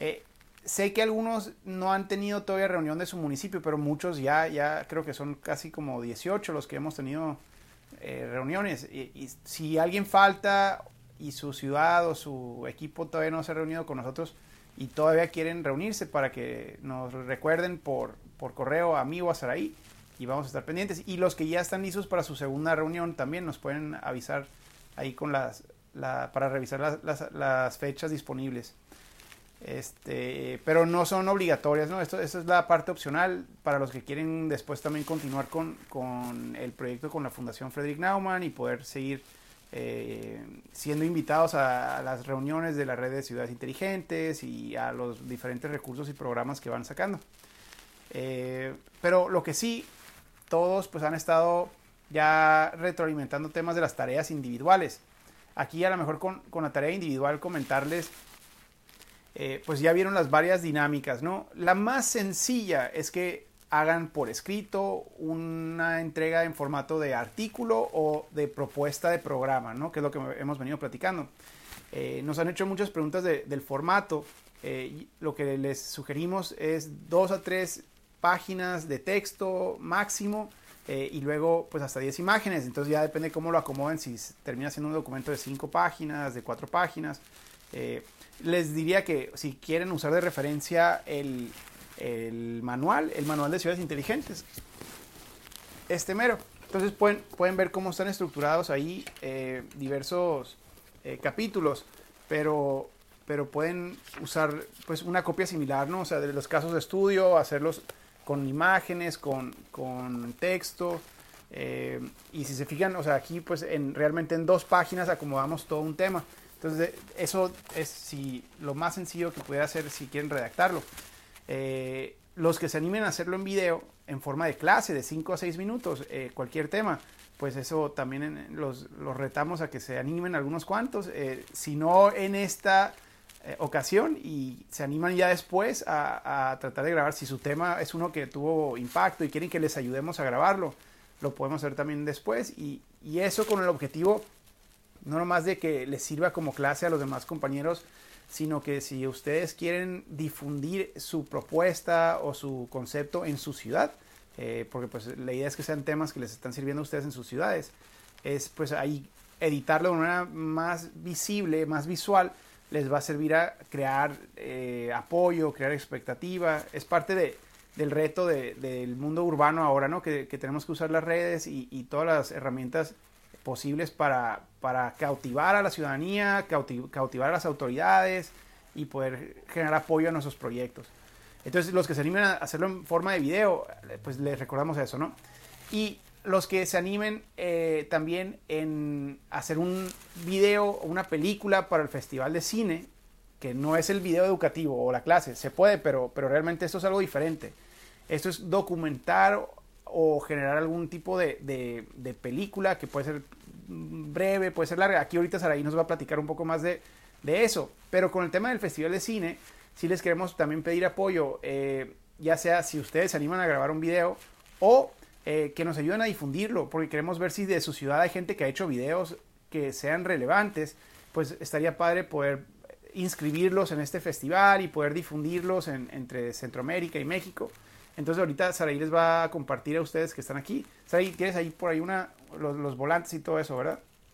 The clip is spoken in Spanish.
Eh, sé que algunos no han tenido todavía reunión de su municipio, pero muchos ya, ya creo que son casi como 18 los que hemos tenido eh, reuniones. Y, si alguien falta y su ciudad o su equipo todavía no se ha reunido con nosotros y todavía quieren reunirse para que nos recuerden por, por correo a mí o a Saraí y vamos a estar pendientes. Y los que ya están listos para su segunda reunión también nos pueden avisar ahí con las, para revisar las, las, fechas disponibles. Este, pero no son obligatorias, ¿no? Esto, es la parte opcional para los que quieren después también continuar con, con el proyecto con la Fundación Frederick Naumann y poder seguir eh, siendo invitados a, las reuniones de la red de ciudades inteligentes y a los diferentes recursos y programas que van sacando. Eh, pero lo que sí, todos pues han estado ya retroalimentando temas de las tareas individuales. Aquí a lo mejor con, con la tarea individual comentarles, eh, pues ya vieron las varias dinámicas, ¿no? La más sencilla es que hagan por escrito una entrega en formato de artículo o de propuesta de programa, ¿no? Que es lo que hemos venido platicando. Eh, nos han hecho muchas preguntas del formato. Eh, lo que les sugerimos es dos a tres páginas de texto máximo y luego pues hasta 10 imágenes. Entonces ya depende cómo lo acomoden, si termina siendo un documento de 5 páginas, de 4 páginas. Les diría que si quieren usar de referencia el, el manual, el manual de ciudades inteligentes. Este mero. Entonces pueden, pueden ver cómo están estructurados ahí eh, diversos eh, capítulos, pero, pero pueden usar pues una copia similar, ¿no? O sea, de los casos de estudio, hacerlos con imágenes, con, con texto. Eh, y si se fijan, o sea, aquí pues en, realmente en dos páginas acomodamos todo un tema. Entonces eso es si, lo más sencillo que puede hacer si quieren redactarlo. Eh, los que se animen a hacerlo en video, en forma de clase, de 5 a 6 minutos, eh, cualquier tema, pues eso también los, retamos a que se animen algunos cuantos, eh, si no en esta ocasión y se animan ya después a, tratar de grabar, si su tema es uno que tuvo impacto y quieren que les ayudemos a grabarlo, lo podemos hacer también después y, y eso con el objetivo no nomás de que les sirva como clase a los demás compañeros, sino que si ustedes quieren difundir su propuesta o su concepto en su ciudad, eh, porque pues la idea es que sean temas que les están sirviendo a ustedes en sus ciudades, es pues ahí editarlo de una manera más visible, más visual, les va a servir a crear eh, apoyo, crear expectativa, es parte de, del reto del mundo urbano ahora, ¿no? Que, tenemos que usar las redes y todas las herramientas posibles para, para cautivar a la ciudadanía, cautivar a las autoridades y poder generar apoyo a nuestros proyectos. Entonces, los que se animen a hacerlo en forma de video, pues les recordamos eso, ¿no? Y los que se animen eh, también en hacer un video o una película para el Festival de Cine, que no es el video educativo o la clase, se puede, pero, pero realmente esto es algo diferente. Esto es documentar o generar algún tipo de, de, película que puede ser breve, puede ser larga. Aquí ahorita Saraí nos va a platicar un poco más de, de eso. Pero con el tema del Festival de Cine, sí les queremos también pedir apoyo, eh, ya sea si ustedes se animan a grabar un video o eh, que nos ayuden a difundirlo, porque queremos ver si de su ciudad hay gente que ha hecho videos que sean relevantes, pues estaría padre poder inscribirlos en este festival y poder difundirlos entre Centroamérica y México. Entonces ahorita Saraí les va a compartir a ustedes que están aquí. Saraí, ¿tienes ahí por ahí una, los, volantes y todo eso, verdad?